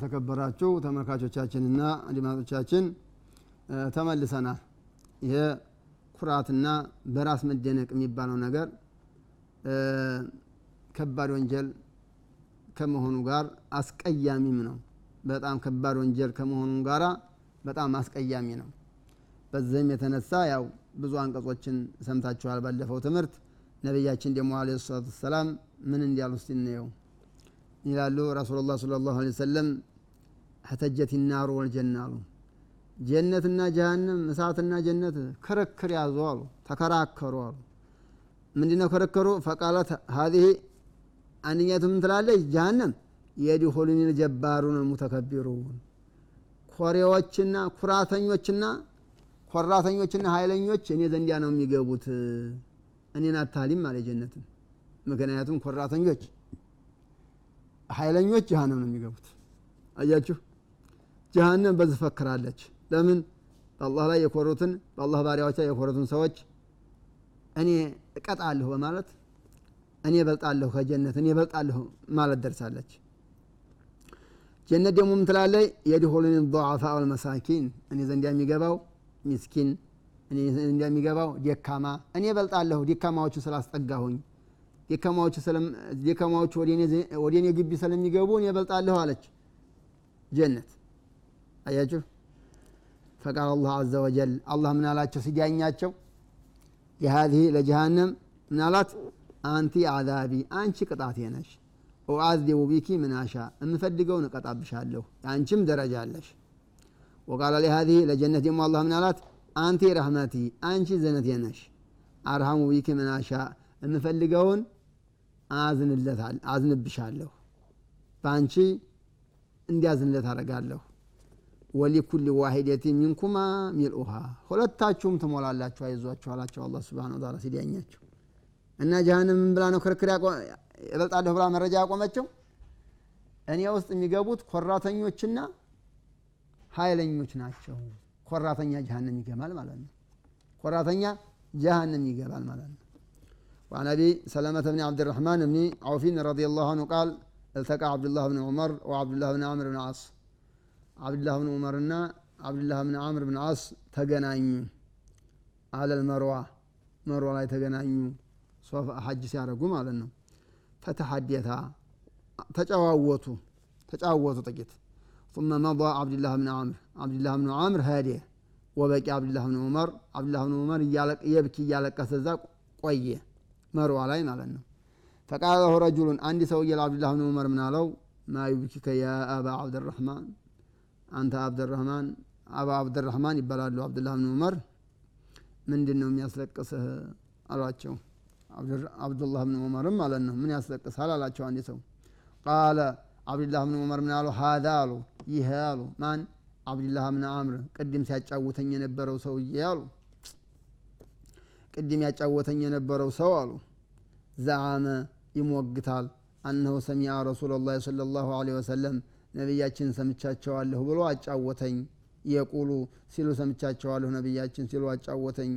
የተከበራችሁ ተመልካቾቻችንና አድማጮቻችን ተመልሰናል። ይሄ ኩራትና በራስ መደነቅ የሚባለው ነገር ከባድ ወንጀል ከመሆኑ ጋር አስቀያሚም ነው። በጣም ከባድ ወንጀል ከመሆኑ ጋር በጣም አስቀያሚ ነው። በዚህም የተነሳ ያው ብዙ አንቀጾችን ሰምታችኋል ባለፈው ትምህርት። ነቢያችን ደግሞ አለ ሰላቱ ወሰላም ምን እንዲያሉ እስቲ እንየው ይላሉ። ረሱሉላህ ሰለላሁ ዐለይሂ ወሰለም ሐተጀት ናሩ ወልጀና አሉ። ጀነትና ጀሃንም እሳትና ጀነት ክርክር ያዙ አሉ፣ ተከራከሩ አሉ። ምንድነው ክርክሩ? ፈቃለት ሀዚህ አንደኛቱ ምን ትላለች? ጀሃነም የድኹሉኒ ልጀባሩን ሙተከቢሩን ኮሬዎችና ኩራተኞችና ኮራተኞችና ኃይለኞች እኔ ዘንዲያ ነው የሚገቡት እኔን አታሊም አለ ጀነትን። ምክንያቱም ኮራተኞች ኃይለኞች ጀሃነም ነው የሚገቡት። አያችሁ ጀሃነም በዚህ ፈክራለች። ለምን በአላህ ላይ የኮሩትን በአላህ ባሪያዎች ላይ የኮሩትን ሰዎች እኔ እቀጣለሁ በማለት እኔ በልጣለሁ ከጀነት እኔ በልጣለሁ ማለት ደርሳለች። ጀነት ደግሞ ምን ትላለች? የድኹሉኒ ضعፋ ወልመሳኪን እኔ ዘንዲያ የሚገባው ሚስኪን እኔ ዘንዲያ የሚገባው ደካማ እኔ በልጣለሁ ደካማዎቹ ስላስጠጋሁኝ ደካማዎቹ ወደ እኔ ግቢ ስለሚገቡ እኔ በልጣለሁ አለች ጀነት። አያችሁ? ፈቃል አላህ አዘ ወጀል። አላህ ምን አላቸው? ሲዳኛቸው ለሃዚህ ለጀሃነም ምን አንቲ አዛቢ አንቺ ቅጣቴ ነሽ። ኡዓዚቡ ቢኪ ምናሻ የምፈልገውን እቀጣብሻለሁ። የአንቺም ደረጃ አለሽ። ወቃለ ለሃዚህ ለጀነት ደግሞ አላህ ምን አላት? አንቲ ረህመቲ አንቺ ዘነቴ ነሽ። አርሃሙ ቢኪ ምናሻ የምፈልገውን አዝንብሻለሁ። በአንቺ እንዲያዝንለት አደርጋለሁ ወሊኩል ዋሂደቲ ሚንኩማ ሚልኡሃ ሁለታችሁም ትሞላላችሁ አይዟችሁ አላቸው አላህ ሱብሓነሁ ወተዓላ ሲዳኛቸው እና ጀሃነም ምን ብላ ነው ክርክር እበልጣለሁ ብላ መረጃ ያቆመችው እኔ ውስጥ የሚገቡት ኮራተኞችና ኃይለኞች ናቸው ኮራተኛ ጀሃነም ይገባል ማለት ነው ኮራተኛ ጀሃነም ይገባል ማለት ነው وعن أبي سلمة بن عبد الرحمن بن عوف رضي الله عنه قال التقى عبد الله بن عمر وعبد الله بن عمرو بن عاص عبد الله بن عمر እና عبد الله بن عمرو بن عاص ተገናኙ على المروة መርዋ ላይ ተገናኙ ሶፋ ሐጅ ሲያደርጉ ማለት ነው ፈተሐደታ ተጨዋወቱ ተጫወቱ ጥቂት ثم مضى عبد الله بن عمرو عبد الله بن عمرو هادي وبقي عبد الله بن عمر عبد الله بن عمر يبكي እያለቀሰ እዛ ቆየ መርዋ ላይ ማለት ነው ፈቃለ ለሁ ረጁሉን አንድ ሰውዬ ለአብድላህ ብን ዑመር ምን አለው ማ ዩብኪከ ያ አባ አብድራህማን አንተ አብድራህማን አባ አብድራህማን ይባላሉ። አብድላህ ብን ዑመር። ምንድን ነው የሚያስለቅስህ አሏቸው። አብዱላህ ብን ዑመርም ማለት ነው። ምን ያስለቅሳል አላቸው አንድ ሰው። ቃለ አብድላህ ብን ዑመር ምን አሉ? ሀዛ አሉ። ይህ አሉ። ማን? አብድላህ ብን አምር። ቅድም ሲያጫውተኝ የነበረው ሰውዬ አሉ። ቅድም ያጫወተኝ የነበረው ሰው አሉ። ዘዓመ ይሞግታል። አነሁ ሰሚዐ ረሱላ ላ ለ ላሁ ወሰለም ነቢያችን ሰምቻቸዋለሁ ብሎ አጫወተኝ። يقول ሲሉ ሰምቻቸዋለሁ ነቢያችን ሲሉ አጫወተኝ።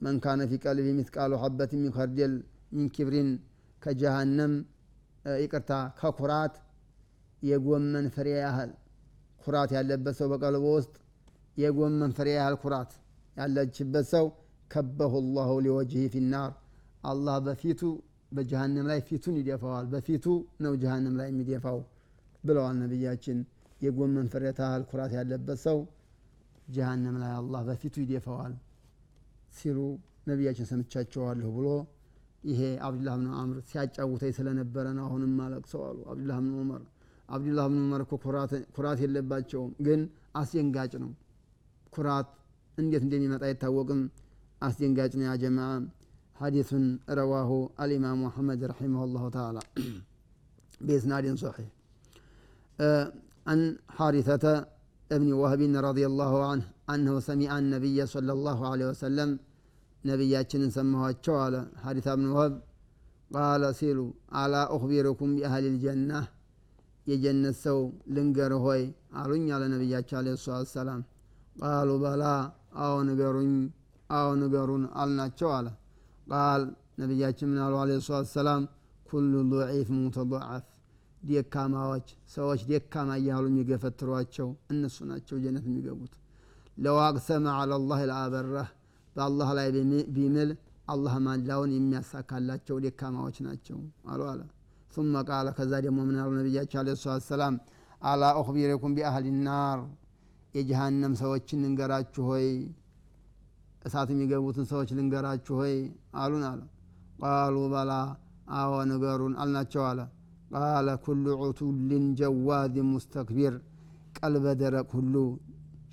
من كان في قلبه مثقال حبة من خردل من كبر ከጀሃነም ይቅርታ ከኩራት የጎመን ፍሬ ያህል ኩራት ያለበት ሰው በቀልቡ ውስጥ የጎመን ፍሬ ያህል ኩራት ያለችበት ሰው كبه الله لوجهه في النار። አላህ በፊቱ በጀሃንም ላይ ፊቱን ይደፋዋል። በፊቱ ነው ጀሃንም ላይ የሚደፋው ብለዋል ነቢያችን። የጎመን ፍሬ ታህል ኩራት ያለበት ሰው ጀሃነም ላይ አላህ በፊቱ ይደፈዋል ሲሉ ነቢያችን ሰምቻቸዋለሁ ብሎ ይሄ አብዱላህ ብን አምር ሲያጫውተኝ ስለነበረ ነው። አሁንም አለቅሰው አሉ አብዱላህ ብን ዑመር። አብዱላህ ብን ዑመር እኮ ኩራት የለባቸውም፣ ግን አስደንጋጭ ነው። ኩራት እንዴት እንደሚመጣ አይታወቅም። አስደንጋጭ ነው። ያ ጀማ ረዋሁ አልኢማሙ አሕመድ ረሒመሁ ላሁ ተዓላ ቤስናዲን ሶሒሕ عن حارثة ابن وهب رضي الله عنه أنه سمع النبي صلى الله عليه وسلم نبياتنا سموها على حارثة بن وهب قال سيلوا على أخبركم بأهل الجنة የጀነት ሰው ልንገር ሆይ አሉኝ አለ ነቢያቸው አለ ሰላት ሰላም ቃሉ በላ አዎ ንገሩኝ አዎ ንገሩን አልናቸው አለ ቃል ነቢያችን ምን አሉ አለ ሰላት ሰላም ኩሉ ضዒፍ ሙተضዓፍ ደካማዎች ሰዎች ደካማ እያሉ የሚገፈትሯቸው እነሱ ናቸው ጀነት የሚገቡት። ለው አቅሰመ አላ ላህ ለአበረህ በአላህ ላይ ቢምል አላህ ማላውን የሚያሳካላቸው ደካማዎች ናቸው አሉ አለ። ثم ቃለ ከዛ ደግሞ ምን አሉ ነቢያቸው አለ ሰላት ሰላም አላ ኡክቢረኩም ቢአህሊ ናር የጀሃነም ሰዎችን ልንገራችሁ ሆይ እሳት የሚገቡትን ሰዎች ልንገራችሁ ሆይ አሉን አለ። ቃሉ በላ አዎ ንገሩን ቃለ ኩሉ ዑቱልን ጀዋዝን ሙስተክቢር ቀልበ ደረቅ ሁሉ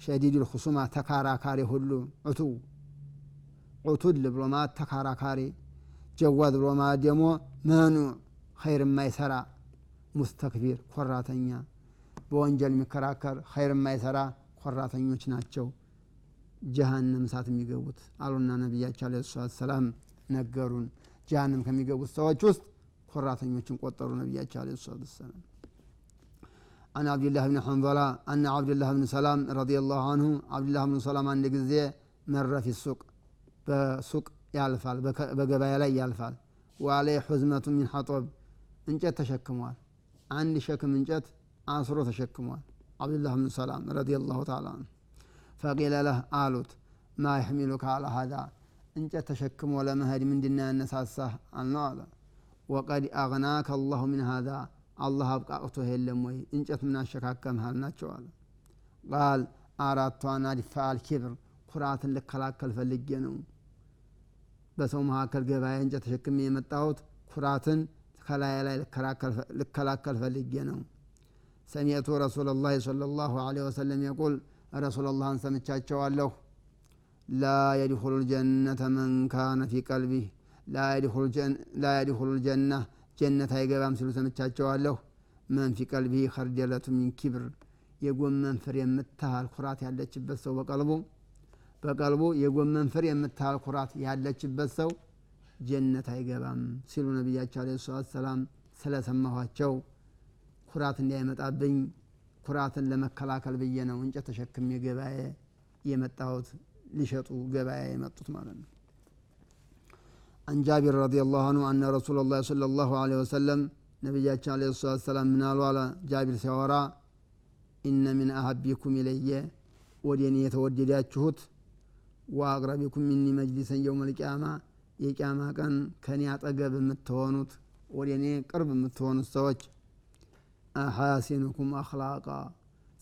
ሸዲድ ልኹሱማ ተካራካሪ ሁሉ ዑቱ ዑቱል ብሎ ማለት ተካራካሪ ጀዋዝ ብሎ ማለት ደግሞ መኑዕ ኸይር የማይሰራ ሙስተክቢር ኮራተኛ በወንጀል የሚከራከር ኸይር የማይሰራ ኮራተኞች ናቸው ጀሃነም እሳት የሚገቡት አሉና ነቢያቸው አለ ሰላት ሰላም ነገሩን ጀሃነም ከሚገቡት ሰዎች ውስጥ ኮራተኞችን ቆጠሩ ነቢያቸው አለ ሰላት ሰላም አን አብድላህ ብን ሐንበላ አነ አብድላህ ብን ሰላም ረዲላሁ አንሁ አብድላህ ብን ሰላም አንድ ጊዜ መረፊ ሱቅ በሱቅ ያልፋል በገበያ ላይ ያልፋል። ወአለይ ሑዝመቱ ሚን ሐጦብ እንጨት ተሸክሟል። አንድ ሸክም እንጨት አስሮ ተሸክሟል። አብድላህ ብን ሰላም ረዲላሁ ተዓላ አንሁ ፈቂለ ለህ አሉት ማ የሕሚሉከ አላ ሀዛ እንጨት ተሸክሞ ለመሄድ ምንድና ያነሳሳህ? አልነው አለ። ወቀድ አግናከ አላሁ ምን ሀዛ አላህ አብቃቅቶ የለም ወይ እንጨት ምን አሸካከምህ አልናቸው አለ ቃል አራቷን አዲፋ አልኪብር ኩራትን ልከላከል ፈልጌ ነው በሰው መካከል ገበያ እንጨት ተሸክሜ የመጣሁት ኩራትን ከላይ ላይ ልከላከል ፈልጌ ነው ሰሚዕቱ ረሱላ ላህ صለ ላሁ ለ ወሰለም የቁል ረሱላ ላህን ሰምቻቸዋለሁ ላ የድኹሉ ልጀነተ መን ካነ ፊ ቀልቢህ ላ ልጀና ጀነት አይገባም ሲሉ ሰምቻቸዋለሁ። መን ፊ ቀልቢህ ከርደለቱ ሚን ኪብር። የጎመን ፍሬ የምታህል ኩራት ያለችበት ሰው በቀልቡ በቀልቡ የጎመን ፍሬ የምታህል ኩራት ያለችበት ሰው ጀነት አይገባም ሲሉ ነቢያቸው አለ ሰላት ሰላም ስለሰማኋቸው ኩራት እንዳይመጣብኝ ኩራትን ለመከላከል ብዬ ነው እንጨት ተሸክሜ ገበያ የመጣሁት ሊሸጡ ገበያ የመጡት ማለት ነው عن جابر رضي الله عنه أن رسول الله صلى الله عليه وسلم نبياتنا عليه الصلاة والسلام من على جابر سورا إن من أحبكم إلي وديني يتودداتشهت وأقربكم مني مجلسا يوم القيامة የቅያማ ቀን ከኔ አጠገብ የምትሆኑት ወደ እኔ ቅርብ የምትሆኑት ሰዎች አሐሲኑኩም አክላቃ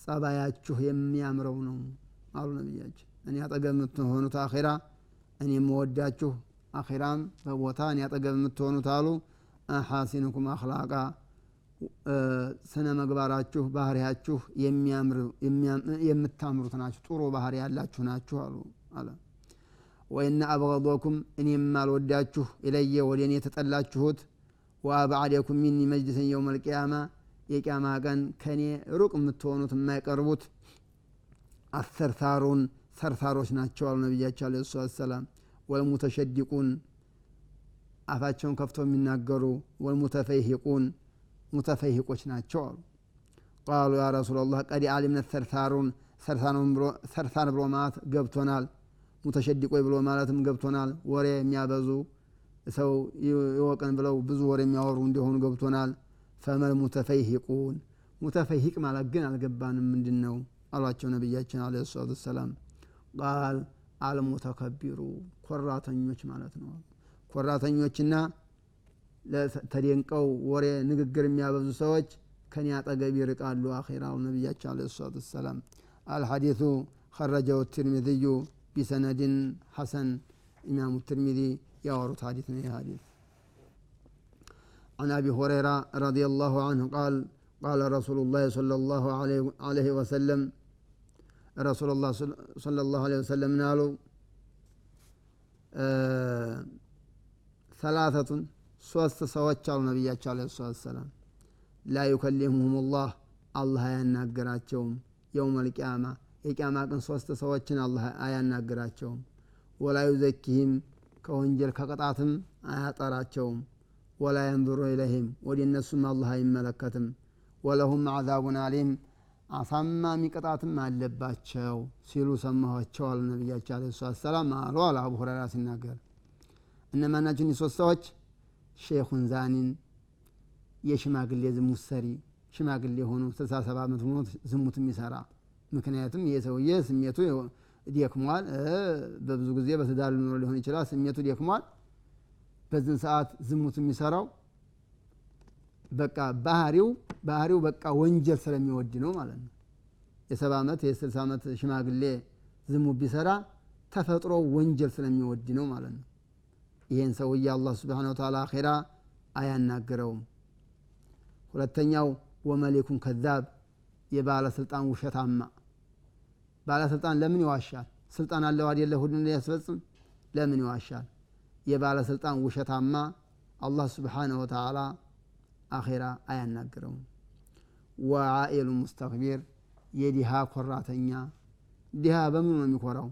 ጸባያችሁ የሚያምረው ነው አሉ ነቢያችን እኔ አጠገብ የምትሆኑት አኼራ እኔ የምወዳችሁ አኼራም በቦታ እኔ አጠገብ የምትሆኑት አሉ። አሐሲኑኩም አክላቃ ስነ መግባራችሁ ባህሪያችሁ የምታምሩት ናችሁ። ጥሩ ባህሪ ያላችሁ ናችሁ አሉ አለ። ወኢነ አብገዶኩም እኔም አልወዳችሁ ኢለየ ወደ እኔ የተጠላችሁት ወአብዓደኩም ሚኒ መጅልሰን የውም አልቅያማ የቅያማ ቀን ከእኔ ሩቅ የምትሆኑት የማይቀርቡት አሰርሳሩን ሰርሳሮች ናቸው አሉ ነቢያቸው አለ ሰላም ወልሙተሸዲቁን አፋቸውን ከፍተው የሚናገሩ ወልሙተፈይሂቁን ሙተፈይሂቆች ናቸው አሉ። ቃሉ ያ ረሱላ ላህ ቀድ አሊምነ ሰርሳሩን ሰርሳር ብሎ ማለት ገብቶናል። ሙተሸዲቆይ ብሎ ማለትም ገብቶናል። ወሬ የሚያበዙ ሰው ይወቅን ብለው ብዙ ወሬ የሚያወሩ እንዲሆኑ ገብቶናል። ፈመል ሙተፈይሂቁን ሙተፈይሂቅ ማለት ግን አልገባንም። ምንድን ነው አሏቸው ነቢያችን አለ ሰላት ወሰላም። ቃል አልሙተከቢሩ ኮራተኞች ማለት ነው ኮራተኞችና ተደንቀው ወሬ ንግግር የሚያበዙ ሰዎች ከኔ አጠገብ ይርቃሉ አኼራው ነቢያቸው አለ ሰላቱ ወሰላም አልሐዲቱ خرجه الترمذي بسند حسن إمام الترمذي يورط حديث من حديث عن أبي هريرة رضي الله عنه قال قال رسول الله صلى الله عليه وسلم ረሱሉላህ ሰለላሁ ዐለይሂ ወሰለም ምን አሉ? ሰላተቱን ሶስት ሰዎች አሉ ነቢያቸው አለ ሰላት ሰላም ላ ዩከሊሙሁም ላህ አላህ አያናገራቸውም የውም ልቅያማ የቅያማ ቀን ሶስት ሰዎችን አላህ አያናግራቸውም። ወላ ዩዘኪህም ከወንጀል ከቅጣትም አያጠራቸውም። ወላ የንظሩ ኢለህም ወደ እነሱም አላህ አይመለከትም። ወለሁም አዛቡን አሊም አሳማሚ ቅጣትም አለባቸው ሲሉ ሰማኋቸው አሉ ነቢያቸው አለ ሰላት ሰላም አሉ አለ አቡ ሁረራ ሲናገር እነማናችን ሶስት ሰዎች ሼኹን ዛኒን የሽማግሌ ዝሙት ሰሪ ሽማግሌ ሆኖ ስልሳ ሰባ ዓመት ሆኖ ዝሙት የሚሰራ ምክንያቱም ይህ ሰውዬ ስሜቱ ደክሟል። በብዙ ጊዜ በትዳር ሊኖር ሊሆን ይችላል። ስሜቱ ደክሟል። በዚህን ሰዓት ዝሙት የሚሰራው በቃ ባህሪው ባህሪው በቃ ወንጀል ስለሚወድ ነው ማለት ነው። የሰባ ዓመት የስልሳ ዓመት ሽማግሌ ዝሙት ቢሰራ ተፈጥሮ ወንጀል ስለሚወድ ነው ማለት ነው። ይህን ሰውዬ አላህ ስብሓነ ወተዓላ አኼራ አያናግረውም። ሁለተኛው ወመሌኩን ከዛብ የባለስልጣን ውሸታማ ባለስልጣን ለምን ይዋሻል? ስልጣን አለው አይደለ? ሁሉን ሊያስፈጽም ለምን ይዋሻል? የባለስልጣን ውሸታማ አላህ ስብሓነሁ ወተዓላ አኼራ አያናግረውም። ወዓኢሉ ሙስተክቢር የዲሃ ኮራተኛ ዲሃ በምኑ ነው የሚኮራው?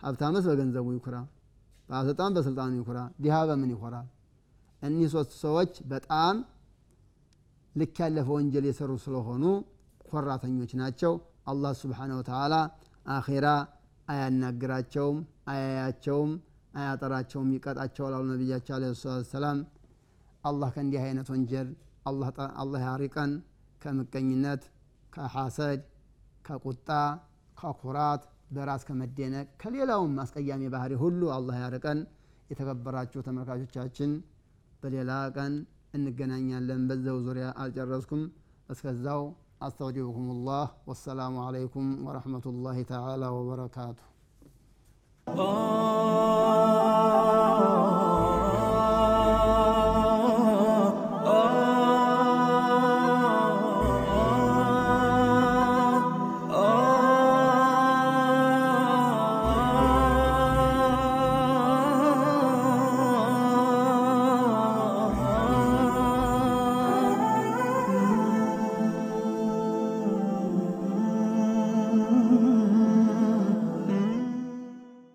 ሀብታምስ በገንዘቡ ይኩራ፣ ባለስልጣን በስልጣኑ ይኩራ፣ ዲሃ በምን ይኮራል? እኒህ ሶስት ሰዎች በጣም ልክ ያለፈ ወንጀል የሰሩ ስለሆኑ ኮራተኞች ናቸው። አላህ ስብሓነ ወተዓላ አኼራ አያናግራቸውም፣ አያያቸውም፣ አያጠራቸውም፣ ይቀጣቸዋል አሉ ነቢያቸው ሰላቱ ወሰላም። አላህ ከእንዲህ አይነት ወንጀል አላህ ያሪቀን ከምቀኝነት ከሐሰድ ከቁጣ ከኩራት በራስ ከመደነቅ ከሌላውም አስቀያሚ ባህሪ ሁሉ አላህ ያርቀን የተከበራችሁ ተመልካቾቻችን በሌላ ቀን እንገናኛለን። በዛው ዙሪያ አልጨረስኩም። እስከዛው አስተውዲዑኩም ላህ ወሰላሙ አለይኩም ወረሕመቱላሂ ተዓላ ወበረካቱ።